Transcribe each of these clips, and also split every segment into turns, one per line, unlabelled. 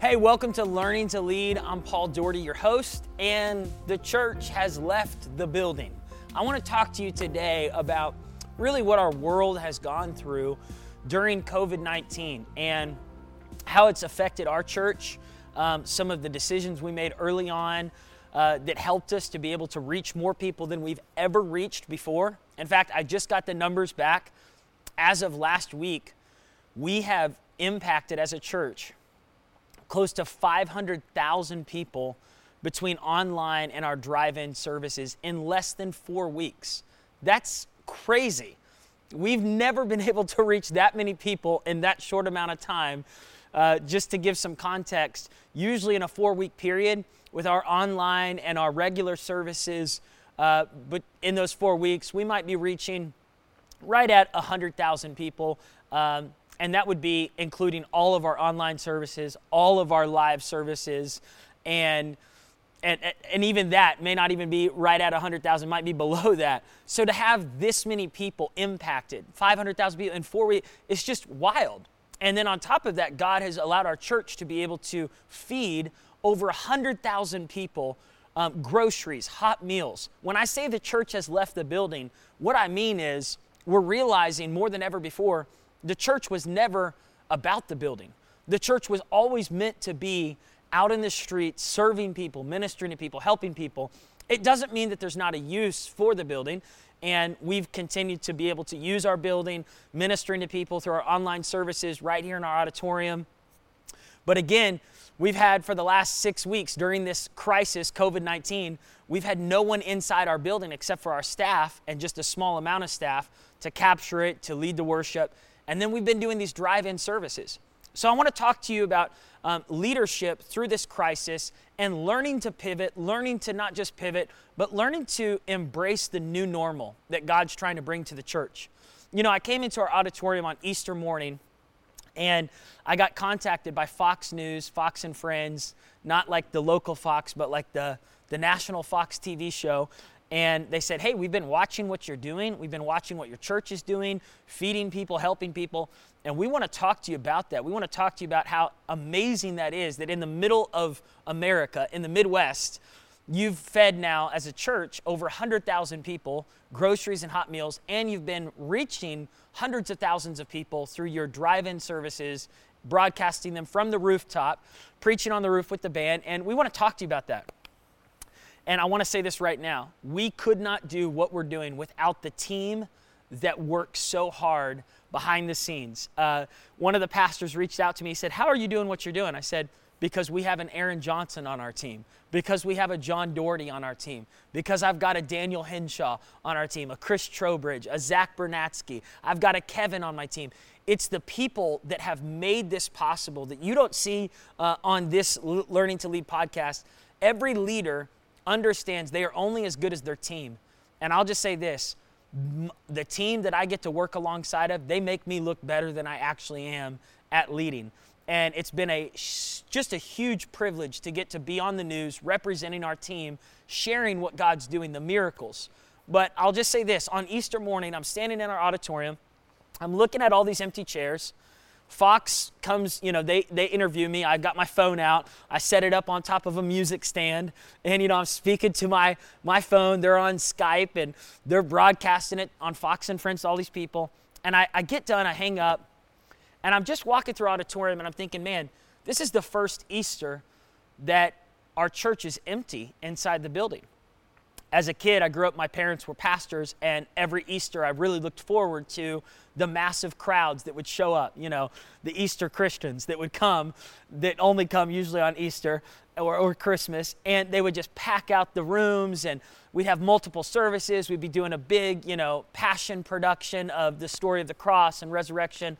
Hey, welcome to Learning to Lead. I'm Paul Daugherty, your host, and the church has left the building. I want to talk to you today about really what our world has gone through during COVID 19 and how it's affected our church, um, some of the decisions we made early on uh, that helped us to be able to reach more people than we've ever reached before. In fact, I just got the numbers back. As of last week, we have impacted as a church close to 500,000 people between online and our drive in services in less than four weeks. That's crazy. We've never been able to reach that many people in that short amount of time. Uh, just to give some context, usually in a four week period with our online and our regular services, uh, but in those four weeks, we might be reaching right at 100,000 people. Um, and that would be including all of our online services, all of our live services, and and, and even that may not even be right at 100,000, might be below that. So to have this many people impacted, 500,000 people in four weeks, it's just wild. And then on top of that, God has allowed our church to be able to feed over 100,000 people um, groceries, hot meals. When I say the church has left the building, what I mean is we're realizing more than ever before the church was never about the building. The church was always meant to be out in the streets, serving people, ministering to people, helping people. It doesn't mean that there's not a use for the building. And we've continued to be able to use our building, ministering to people through our online services right here in our auditorium. But again, we've had for the last six weeks during this crisis, COVID 19, we've had no one inside our building except for our staff and just a small amount of staff to capture it, to lead the worship, and then we've been doing these drive in services. So I want to talk to you about um, leadership through this crisis and learning to pivot, learning to not just pivot, but learning to embrace the new normal that God's trying to bring to the church. You know, I came into our auditorium on Easter morning and I got contacted by Fox News, Fox and Friends, not like the local Fox, but like the, the national Fox TV show and they said, Hey, we've been watching what you're doing. We've been watching what your church is doing, feeding people, helping people. And we want to talk to you about that. We want to talk to you about how amazing that is that in the middle of America, in the Midwest, you've fed now as a church over 100,000 people groceries and hot meals, and you've been reaching hundreds of thousands of people through your drive in services, broadcasting them from the rooftop, preaching on the roof with the band. And we want to talk to you about that. And I want to say this right now we could not do what we're doing without the team that works so hard behind the scenes. Uh, one of the pastors reached out to me. He said, How are you doing what you're doing? I said, Because we have an Aaron Johnson on our team, because we have a John Daugherty on our team, because I've got a Daniel Henshaw on our team, a Chris Trowbridge, a Zach Bernatsky, I've got a Kevin on my team. It's the people that have made this possible that you don't see uh, on this Learning to Lead podcast. Every leader understands they are only as good as their team. And I'll just say this the team that I get to work alongside of, they make me look better than I actually am at leading. And it's been a just a huge privilege to get to be on the news representing our team, sharing what God's doing, the miracles. But I'll just say this on Easter morning, I'm standing in our auditorium, I'm looking at all these empty chairs. Fox comes, you know, they, they interview me. I've got my phone out. I set it up on top of a music stand. And, you know, I'm speaking to my, my phone. They're on Skype and they're broadcasting it on Fox and Friends to all these people. And I, I get done, I hang up, and I'm just walking through auditorium and I'm thinking, man, this is the first Easter that our church is empty inside the building as a kid, I grew up, my parents were pastors, and every Easter I really looked forward to the massive crowds that would show up, you know, the Easter Christians that would come, that only come usually on Easter or, or Christmas, and they would just pack out the rooms, and we'd have multiple services. We'd be doing a big, you know, passion production of the story of the cross and resurrection.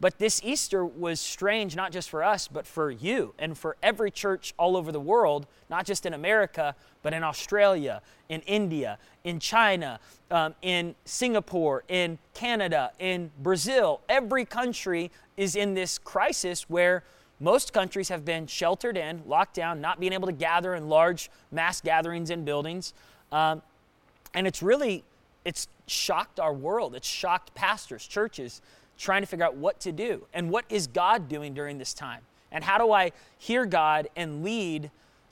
But this Easter was strange, not just for us, but for you and for every church all over the world, not just in America, but in Australia, in India, in China, um, in Singapore, in Canada, in Brazil. Every country is in this crisis where most countries have been sheltered in, locked down, not being able to gather in large mass gatherings in buildings. Um, and it's really, it's shocked our world. It's shocked pastors, churches trying to figure out what to do and what is God doing during this time. And how do I hear God and lead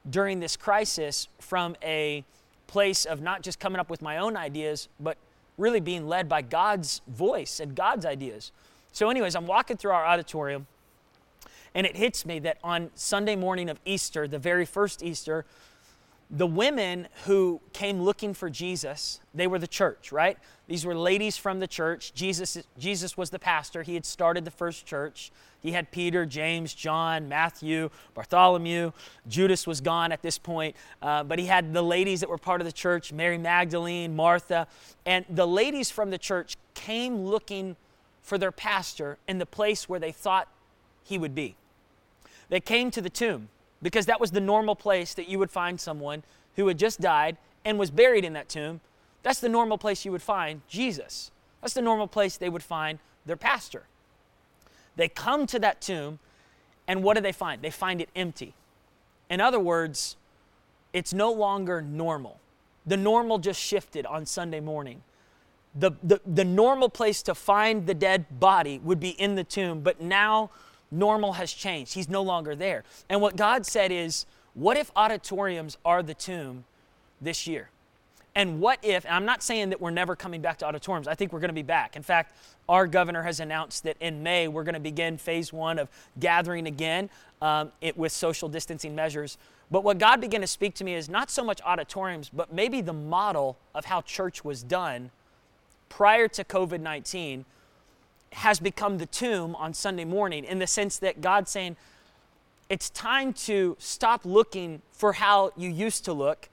during this crisis from a place of not just coming up with my own ideas, but really being led by God's voice and God's ideas? So, anyways, I'm walking through our auditorium, and it hits me that on Sunday morning of Easter, the very first Easter, the women who came looking for Jesus, they were the church, right? These were ladies from the church. Jesus, Jesus was the pastor. He had started the first church. He had Peter, James, John, Matthew, Bartholomew. Judas was gone at this point. Uh, but he had the ladies that were part of the church Mary Magdalene, Martha. And the ladies from the church came looking for their pastor in the place where they thought he would be. They came to the tomb because that was the normal place that you would find someone who had just died and was buried in that tomb. That's the normal place you would find Jesus. That's the normal place they would find their pastor. They come to that tomb, and what do they find? They find it empty. In other words, it's no longer normal. The normal just shifted on Sunday morning. The, the, the normal place to find the dead body would be in the tomb, but now normal has changed. He's no longer there. And what God said is, what if auditoriums are the tomb this year? And what if, and I'm not saying that we're never coming back to auditoriums, I think we're going to be back. In fact, our governor has announced that in May we're going to begin phase one of gathering again um, it, with social distancing measures. But what God began to speak to me is not so much auditoriums, but maybe the model of how church was done prior to COVID 19 has become the tomb on Sunday morning in the sense that God's saying, it's time to stop looking for how you used to look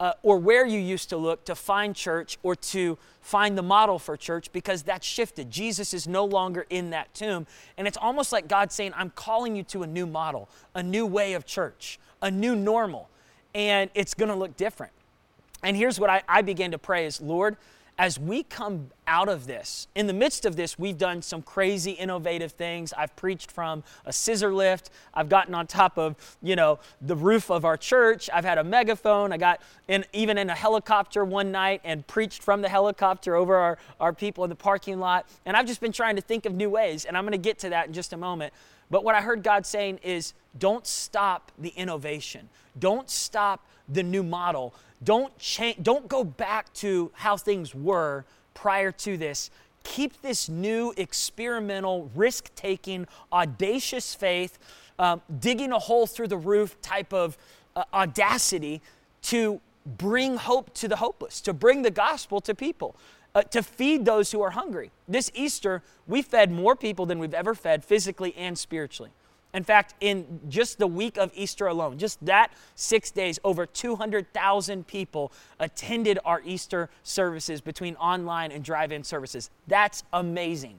uh, or where you used to look to find church or to find the model for church because that's shifted. Jesus is no longer in that tomb. And it's almost like God saying, I'm calling you to a new model, a new way of church, a new normal. And it's going to look different. And here's what I, I began to pray is, Lord, as we come out of this, in the midst of this, we've done some crazy innovative things. I've preached from a scissor lift. I've gotten on top of, you know, the roof of our church. I've had a megaphone. I got in, even in a helicopter one night and preached from the helicopter over our, our people in the parking lot. And I've just been trying to think of new ways, and I'm going to get to that in just a moment. But what I heard God saying is don't stop the innovation. Don't stop the new model. Don't change don't go back to how things were prior to this. Keep this new experimental, risk-taking, audacious faith, um, digging a hole through the roof type of uh, audacity to bring hope to the hopeless, to bring the gospel to people. Uh, to feed those who are hungry. This Easter, we fed more people than we've ever fed physically and spiritually. In fact, in just the week of Easter alone, just that six days, over 200,000 people attended our Easter services between online and drive in services. That's amazing.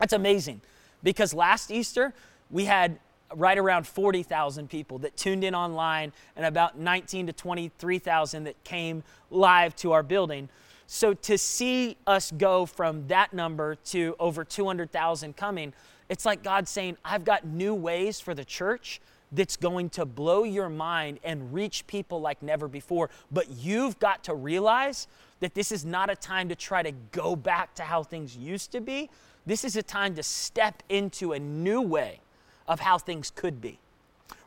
That's amazing because last Easter, we had right around 40,000 people that tuned in online and about 19 to 23,000 that came live to our building. So to see us go from that number to over 200,000 coming, it's like God saying, I've got new ways for the church that's going to blow your mind and reach people like never before. But you've got to realize that this is not a time to try to go back to how things used to be. This is a time to step into a new way of how things could be.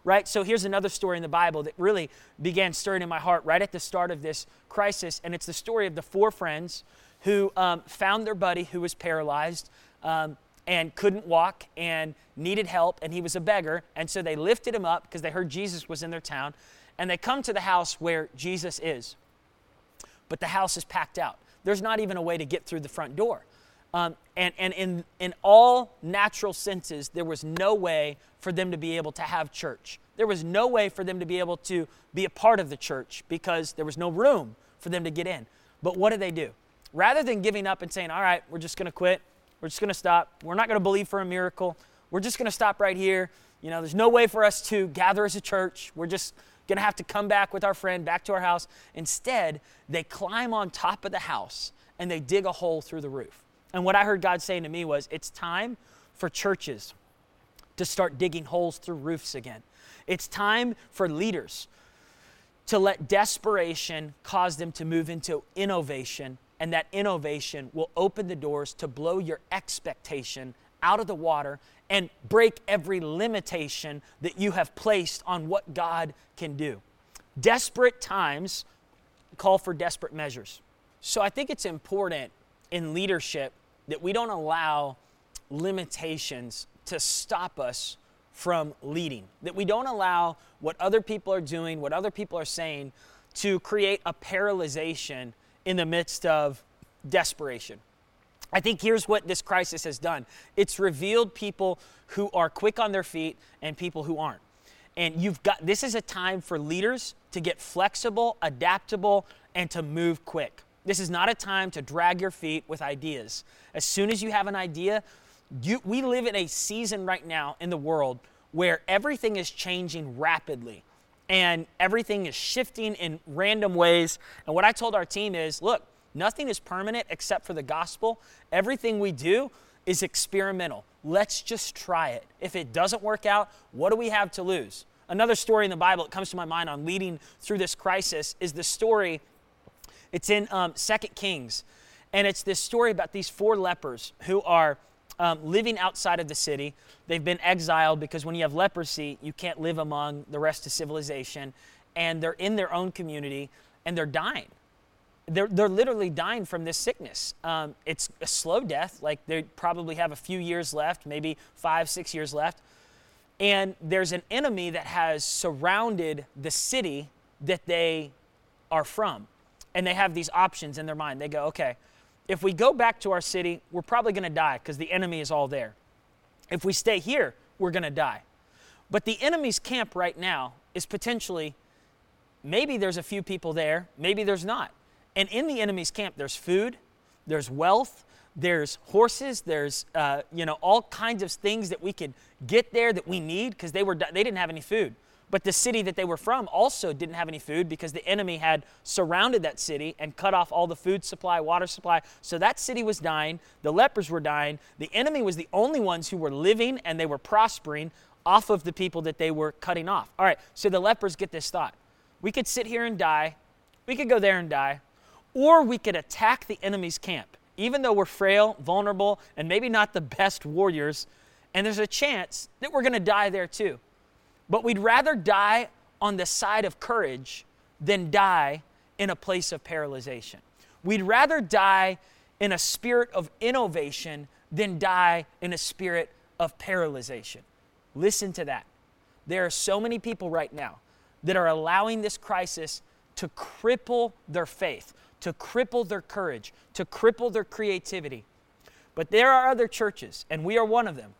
Right? So here's another story in the Bible that really began stirring in my heart right at the start of this crisis. And it's the story of the four friends who um, found their buddy who was paralyzed. Um, and couldn't walk and needed help, and he was a beggar. And so they lifted him up because they heard Jesus was in their town, and they come to the house where Jesus is. But the house is packed out. There's not even a way to get through the front door. Um, and and in, in all natural senses, there was no way for them to be able to have church. There was no way for them to be able to be a part of the church because there was no room for them to get in. But what did they do? Rather than giving up and saying, All right, we're just going to quit, we're just going to stop. We're not going to believe for a miracle. We're just going to stop right here. You know, there's no way for us to gather as a church. We're just going to have to come back with our friend back to our house. Instead, they climb on top of the house and they dig a hole through the roof. And what I heard God saying to me was, it's time for churches to start digging holes through roofs again. It's time for leaders to let desperation cause them to move into innovation and that innovation will open the doors to blow your expectation out of the water and break every limitation that you have placed on what God can do. Desperate times call for desperate measures. So I think it's important in leadership that we don't allow limitations to stop us from leading, that we don't allow what other people are doing, what other people are saying, to create a paralyzation in the midst of desperation. I think here's what this crisis has done it's revealed people who are quick on their feet and people who aren't. And you've got this is a time for leaders to get flexible, adaptable, and to move quick. This is not a time to drag your feet with ideas. As soon as you have an idea, you, we live in a season right now in the world where everything is changing rapidly and everything is shifting in random ways. And what I told our team is look, nothing is permanent except for the gospel. Everything we do is experimental. Let's just try it. If it doesn't work out, what do we have to lose? Another story in the Bible that comes to my mind on leading through this crisis is the story, it's in um, 2 Kings. And it's this story about these four lepers who are um, living outside of the city. They've been exiled because when you have leprosy, you can't live among the rest of civilization. And they're in their own community and they're dying. They're, they're literally dying from this sickness. Um, it's a slow death, like they probably have a few years left, maybe five, six years left. And there's an enemy that has surrounded the city that they are from. And they have these options in their mind. They go, okay, if we go back to our city, we're probably going to die because the enemy is all there. If we stay here, we're going to die. But the enemy's camp right now is potentially maybe there's a few people there, maybe there's not. And in the enemy's camp, there's food, there's wealth, there's horses, there's uh, you know all kinds of things that we could get there that we need because they were they didn't have any food. But the city that they were from also didn't have any food because the enemy had surrounded that city and cut off all the food supply, water supply. So that city was dying. The lepers were dying. The enemy was the only ones who were living and they were prospering off of the people that they were cutting off. All right, so the lepers get this thought we could sit here and die, we could go there and die, or we could attack the enemy's camp. Even though we're frail, vulnerable, and maybe not the best warriors, and there's a chance that we're going to die there too. But we'd rather die on the side of courage than die in a place of paralyzation. We'd rather die in a spirit of innovation than die in a spirit of paralyzation. Listen to that. There are so many people right now that are allowing this crisis to cripple their faith, to cripple their courage, to cripple their creativity. But there are other churches, and we are one of them.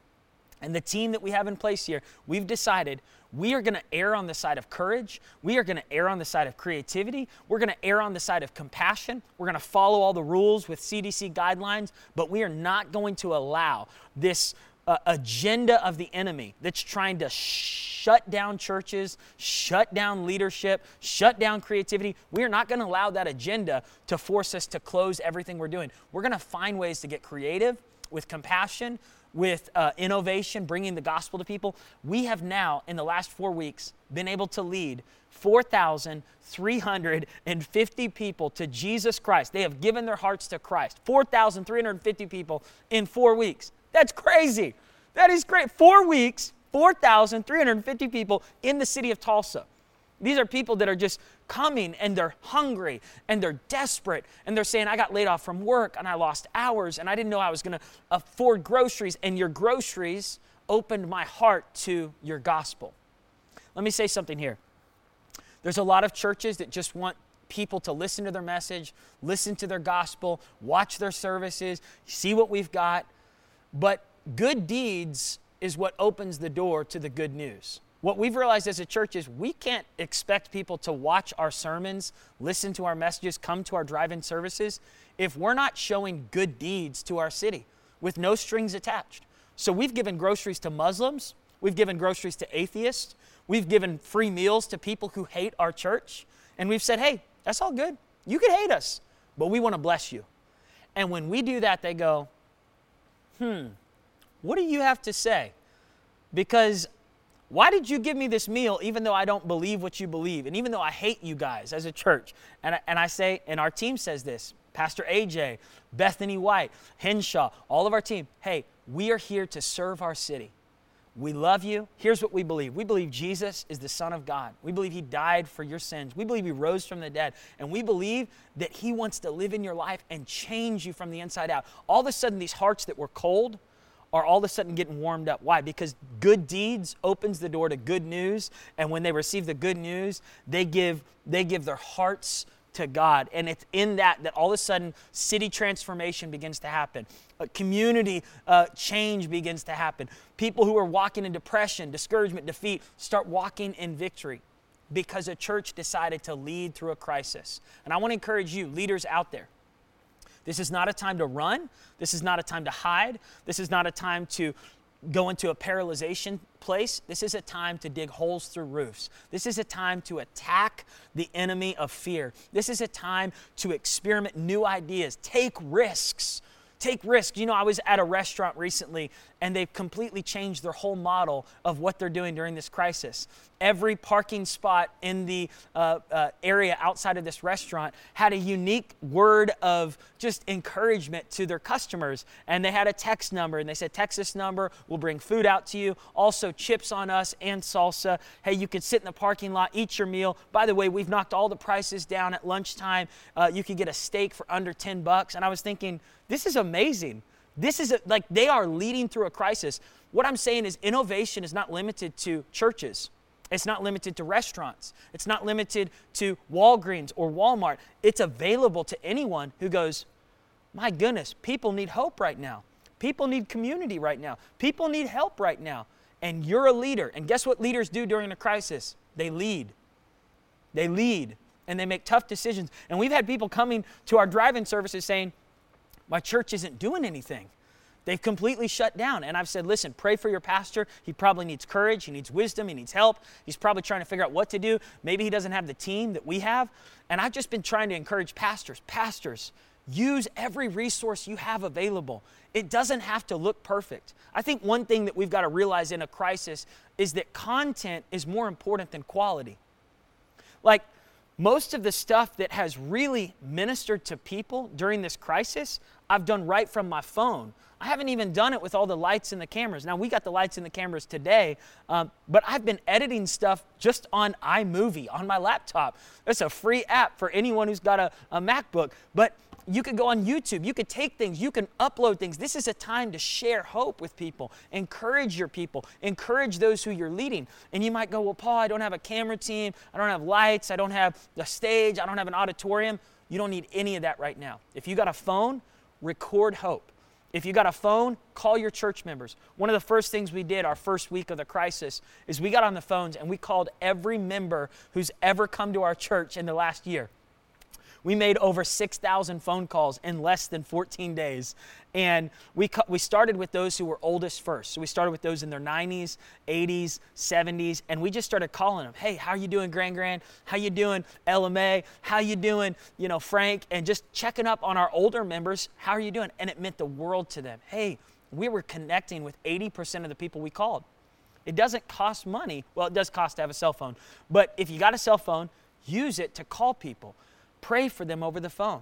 And the team that we have in place here, we've decided we are going to err on the side of courage. We are going to err on the side of creativity. We're going to err on the side of compassion. We're going to follow all the rules with CDC guidelines, but we are not going to allow this uh, agenda of the enemy that's trying to shut down churches, shut down leadership, shut down creativity. We are not going to allow that agenda to force us to close everything we're doing. We're going to find ways to get creative with compassion with uh, innovation, bringing the gospel to people, we have now, in the last four weeks, been able to lead 4,350 people to Jesus Christ. They have given their hearts to Christ. 4,350 people in four weeks. That's crazy. That is great. Four weeks, 4,350 people in the city of Tulsa. These are people that are just coming and they're hungry and they're desperate and they're saying, I got laid off from work and I lost hours and I didn't know I was going to afford groceries. And your groceries opened my heart to your gospel. Let me say something here. There's a lot of churches that just want people to listen to their message, listen to their gospel, watch their services, see what we've got. But good deeds is what opens the door to the good news. What we've realized as a church is we can't expect people to watch our sermons, listen to our messages, come to our drive in services if we're not showing good deeds to our city with no strings attached. So we've given groceries to Muslims, we've given groceries to atheists, we've given free meals to people who hate our church, and we've said, hey, that's all good. You can hate us, but we want to bless you. And when we do that, they go, hmm, what do you have to say? Because why did you give me this meal even though I don't believe what you believe? And even though I hate you guys as a church? And I, and I say, and our team says this Pastor AJ, Bethany White, Henshaw, all of our team, hey, we are here to serve our city. We love you. Here's what we believe we believe Jesus is the Son of God. We believe He died for your sins. We believe He rose from the dead. And we believe that He wants to live in your life and change you from the inside out. All of a sudden, these hearts that were cold are all of a sudden getting warmed up. Why? Because good deeds opens the door to good news. And when they receive the good news, they give, they give their hearts to God. And it's in that that all of a sudden city transformation begins to happen. A community uh, change begins to happen. People who are walking in depression, discouragement, defeat start walking in victory because a church decided to lead through a crisis. And I want to encourage you, leaders out there. This is not a time to run. This is not a time to hide. This is not a time to go into a paralyzation place. This is a time to dig holes through roofs. This is a time to attack the enemy of fear. This is a time to experiment new ideas, take risks. Take risks. You know, I was at a restaurant recently and they've completely changed their whole model of what they're doing during this crisis. Every parking spot in the uh, uh, area outside of this restaurant had a unique word of just encouragement to their customers. And they had a text number, and they said, Text this number, we'll bring food out to you. Also, chips on us and salsa. Hey, you could sit in the parking lot, eat your meal. By the way, we've knocked all the prices down at lunchtime. Uh, you could get a steak for under 10 bucks. And I was thinking, this is amazing. This is a, like they are leading through a crisis. What I'm saying is, innovation is not limited to churches. It's not limited to restaurants. It's not limited to Walgreens or Walmart. It's available to anyone who goes, My goodness, people need hope right now. People need community right now. People need help right now. And you're a leader. And guess what leaders do during a crisis? They lead. They lead and they make tough decisions. And we've had people coming to our drive in services saying, my church isn't doing anything. They've completely shut down. And I've said, listen, pray for your pastor. He probably needs courage. He needs wisdom. He needs help. He's probably trying to figure out what to do. Maybe he doesn't have the team that we have. And I've just been trying to encourage pastors, pastors, use every resource you have available. It doesn't have to look perfect. I think one thing that we've got to realize in a crisis is that content is more important than quality. Like, most of the stuff that has really ministered to people during this crisis, I've done right from my phone. I haven't even done it with all the lights and the cameras. Now, we got the lights and the cameras today, um, but I've been editing stuff just on iMovie on my laptop. It's a free app for anyone who's got a, a MacBook. But you could go on YouTube, you could take things, you can upload things. This is a time to share hope with people, encourage your people, encourage those who you're leading. And you might go, Well, Paul, I don't have a camera team, I don't have lights, I don't have a stage, I don't have an auditorium. You don't need any of that right now. If you got a phone, record hope. If you got a phone, call your church members. One of the first things we did our first week of the crisis is we got on the phones and we called every member who's ever come to our church in the last year. We made over 6,000 phone calls in less than 14 days. And we, we started with those who were oldest first. So we started with those in their 90s, 80s, 70s, and we just started calling them. Hey, how you doing, Grand Grand? How you doing, Alma? How you doing, you know, Frank? And just checking up on our older members. How are you doing? And it meant the world to them. Hey, we were connecting with 80% of the people we called. It doesn't cost money. Well, it does cost to have a cell phone. But if you got a cell phone, use it to call people. Pray for them over the phone.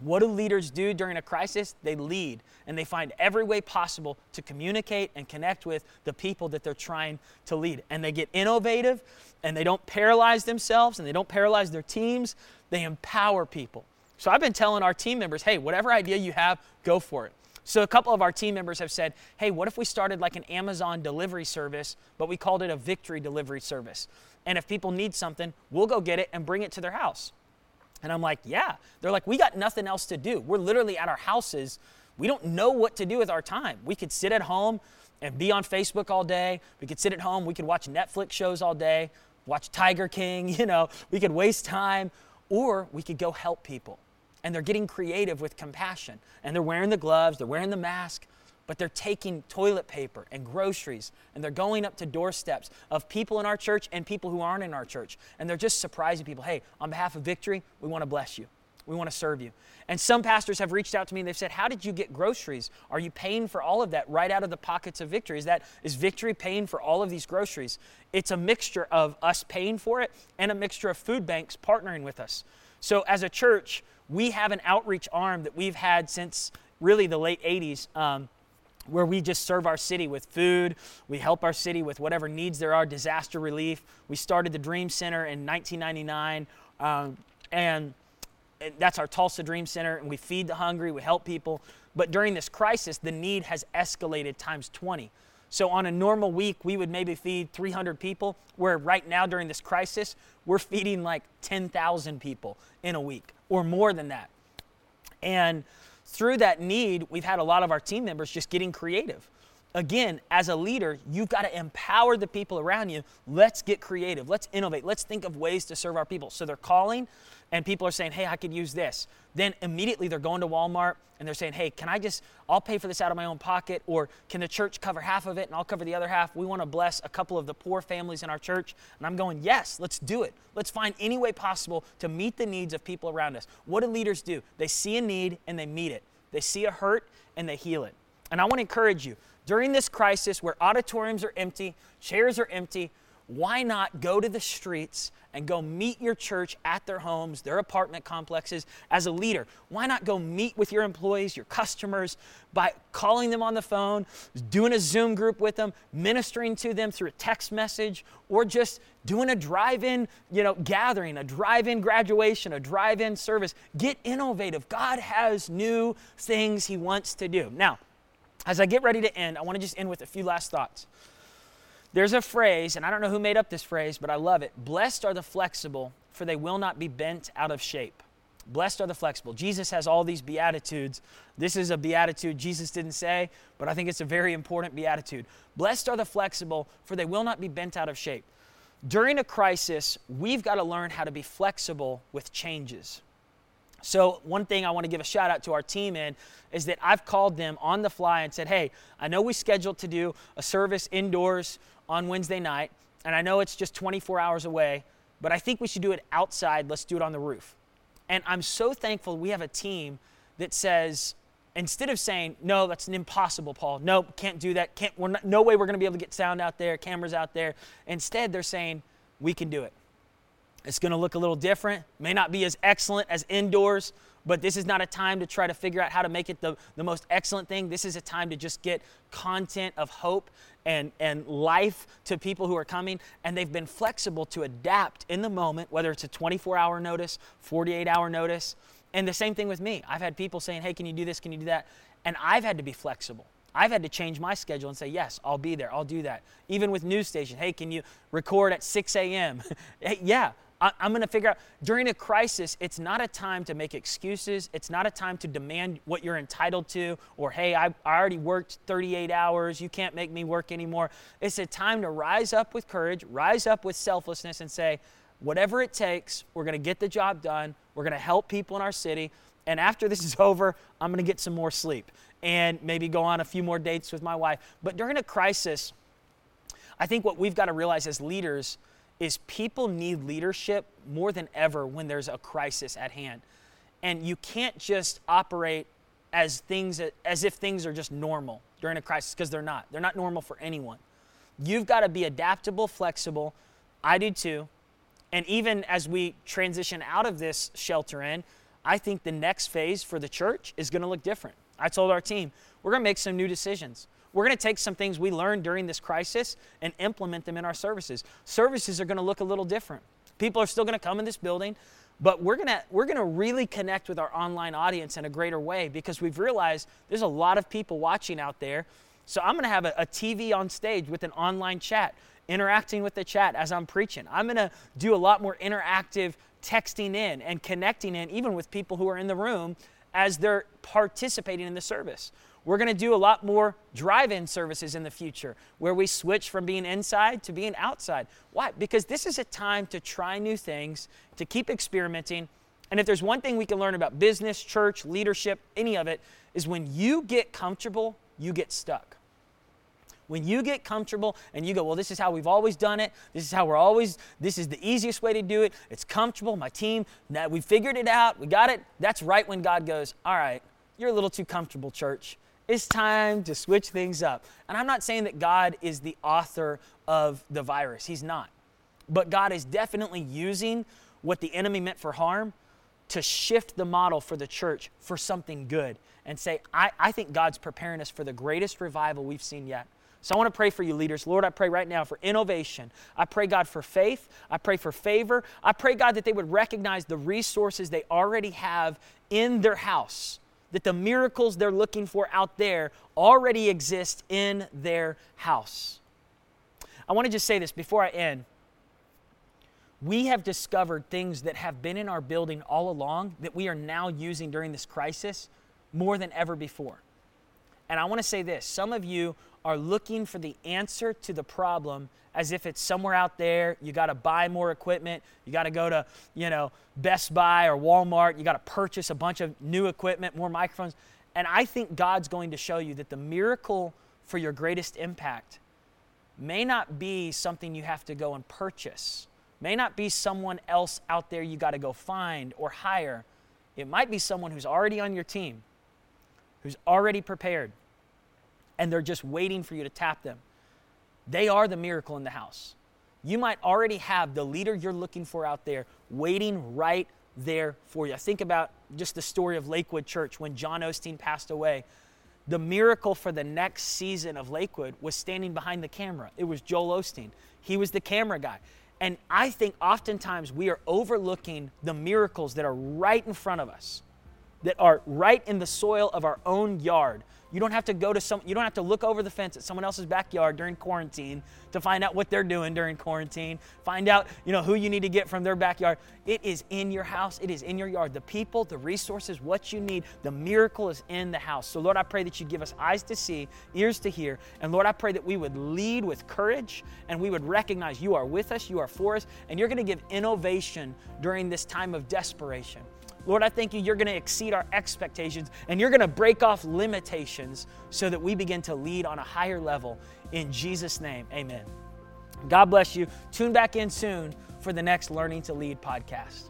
What do leaders do during a crisis? They lead and they find every way possible to communicate and connect with the people that they're trying to lead. And they get innovative and they don't paralyze themselves and they don't paralyze their teams. They empower people. So I've been telling our team members hey, whatever idea you have, go for it. So a couple of our team members have said, hey, what if we started like an Amazon delivery service, but we called it a victory delivery service? And if people need something, we'll go get it and bring it to their house. And I'm like, yeah. They're like, we got nothing else to do. We're literally at our houses. We don't know what to do with our time. We could sit at home and be on Facebook all day. We could sit at home. We could watch Netflix shows all day, watch Tiger King, you know, we could waste time, or we could go help people. And they're getting creative with compassion. And they're wearing the gloves, they're wearing the mask, but they're taking toilet paper and groceries and they're going up to doorsteps of people in our church and people who aren't in our church. And they're just surprising people hey, on behalf of Victory, we want to bless you. We want to serve you. And some pastors have reached out to me and they've said, How did you get groceries? Are you paying for all of that right out of the pockets of Victory? Is that is Victory paying for all of these groceries? It's a mixture of us paying for it and a mixture of food banks partnering with us. So as a church, we have an outreach arm that we've had since really the late 80s. Um, where we just serve our city with food. We help our city with whatever needs there are, disaster relief. We started the Dream Center in 1999, um, and that's our Tulsa Dream Center, and we feed the hungry, we help people. But during this crisis, the need has escalated times 20. So on a normal week, we would maybe feed 300 people, where right now during this crisis, we're feeding like 10,000 people in a week or more than that. And through that need, we've had a lot of our team members just getting creative. Again, as a leader, you've got to empower the people around you. Let's get creative. Let's innovate. Let's think of ways to serve our people. So they're calling and people are saying, hey, I could use this. Then immediately they're going to Walmart and they're saying, hey, can I just, I'll pay for this out of my own pocket, or can the church cover half of it and I'll cover the other half? We want to bless a couple of the poor families in our church. And I'm going, yes, let's do it. Let's find any way possible to meet the needs of people around us. What do leaders do? They see a need and they meet it, they see a hurt and they heal it. And I want to encourage you during this crisis where auditoriums are empty, chairs are empty, why not go to the streets and go meet your church at their homes, their apartment complexes as a leader? Why not go meet with your employees, your customers by calling them on the phone, doing a Zoom group with them, ministering to them through a text message, or just doing a drive-in, you know, gathering, a drive-in graduation, a drive-in service. Get innovative. God has new things he wants to do. Now, as I get ready to end, I want to just end with a few last thoughts. There's a phrase, and I don't know who made up this phrase, but I love it. Blessed are the flexible, for they will not be bent out of shape. Blessed are the flexible. Jesus has all these beatitudes. This is a beatitude Jesus didn't say, but I think it's a very important beatitude. Blessed are the flexible, for they will not be bent out of shape. During a crisis, we've got to learn how to be flexible with changes. So, one thing I want to give a shout out to our team in is that I've called them on the fly and said, Hey, I know we scheduled to do a service indoors on Wednesday night, and I know it's just 24 hours away, but I think we should do it outside. Let's do it on the roof. And I'm so thankful we have a team that says, instead of saying, no, that's an impossible, Paul. No, can't do that. Can't, we're not, no way we're going to be able to get sound out there, cameras out there. Instead, they're saying, we can do it. It's going to look a little different, may not be as excellent as indoors, but this is not a time to try to figure out how to make it the, the most excellent thing. This is a time to just get content of hope and, and life to people who are coming. And they've been flexible to adapt in the moment, whether it's a 24 hour notice, 48 hour notice. And the same thing with me. I've had people saying, hey, can you do this? Can you do that? And I've had to be flexible. I've had to change my schedule and say, yes, I'll be there. I'll do that. Even with news stations, hey, can you record at 6 a.m.? hey, yeah, I, am going to figure out during a crisis, it's not a time to make excuses. It's not a time to demand what you're entitled to, or hey, I, I already worked 38 hours. You can't make me work anymore. It's a time to rise up with courage, rise up with selflessness, and say, whatever it takes, we're going to get the job done. We're going to help people in our city. And after this is over, I'm going to get some more sleep and maybe go on a few more dates with my wife. But during a crisis, I think what we've got to realize as leaders is people need leadership more than ever when there's a crisis at hand. And you can't just operate as things as if things are just normal during a crisis because they're not. They're not normal for anyone. You've got to be adaptable, flexible. I do too. And even as we transition out of this shelter in, I think the next phase for the church is going to look different. I told our team, we're going to make some new decisions. We're going to take some things we learned during this crisis and implement them in our services. Services are going to look a little different. People are still going to come in this building, but we're going to we're going to really connect with our online audience in a greater way because we've realized there's a lot of people watching out there. So I'm going to have a, a TV on stage with an online chat, interacting with the chat as I'm preaching. I'm going to do a lot more interactive texting in and connecting in even with people who are in the room as they're participating in the service. We're going to do a lot more drive in services in the future where we switch from being inside to being outside. Why? Because this is a time to try new things, to keep experimenting. And if there's one thing we can learn about business, church, leadership, any of it, is when you get comfortable, you get stuck. When you get comfortable and you go, well, this is how we've always done it. This is how we're always, this is the easiest way to do it. It's comfortable. My team, we figured it out. We got it. That's right when God goes, all right, you're a little too comfortable, church. It's time to switch things up. And I'm not saying that God is the author of the virus, He's not. But God is definitely using what the enemy meant for harm to shift the model for the church for something good and say, I, I think God's preparing us for the greatest revival we've seen yet. So I want to pray for you, leaders. Lord, I pray right now for innovation. I pray, God, for faith. I pray for favor. I pray, God, that they would recognize the resources they already have in their house, that the miracles they're looking for out there already exist in their house. I want to just say this before I end. We have discovered things that have been in our building all along that we are now using during this crisis more than ever before. And I want to say this some of you are looking for the answer to the problem as if it's somewhere out there. You got to buy more equipment. You got to go to, you know, Best Buy or Walmart. You got to purchase a bunch of new equipment, more microphones. And I think God's going to show you that the miracle for your greatest impact may not be something you have to go and purchase, may not be someone else out there you got to go find or hire. It might be someone who's already on your team, who's already prepared and they're just waiting for you to tap them. They are the miracle in the house. You might already have the leader you're looking for out there waiting right there for you. Think about just the story of Lakewood Church when John Osteen passed away. The miracle for the next season of Lakewood was standing behind the camera. It was Joel Osteen. He was the camera guy. And I think oftentimes we are overlooking the miracles that are right in front of us, that are right in the soil of our own yard you don't have to go to some you don't have to look over the fence at someone else's backyard during quarantine to find out what they're doing during quarantine. Find out, you know, who you need to get from their backyard. It is in your house, it is in your yard. The people, the resources, what you need, the miracle is in the house. So Lord, I pray that you give us eyes to see, ears to hear, and Lord, I pray that we would lead with courage and we would recognize you are with us, you are for us, and you're going to give innovation during this time of desperation. Lord, I thank you, you're going to exceed our expectations and you're going to break off limitations so that we begin to lead on a higher level. In Jesus' name, amen. God bless you. Tune back in soon for the next Learning to Lead podcast.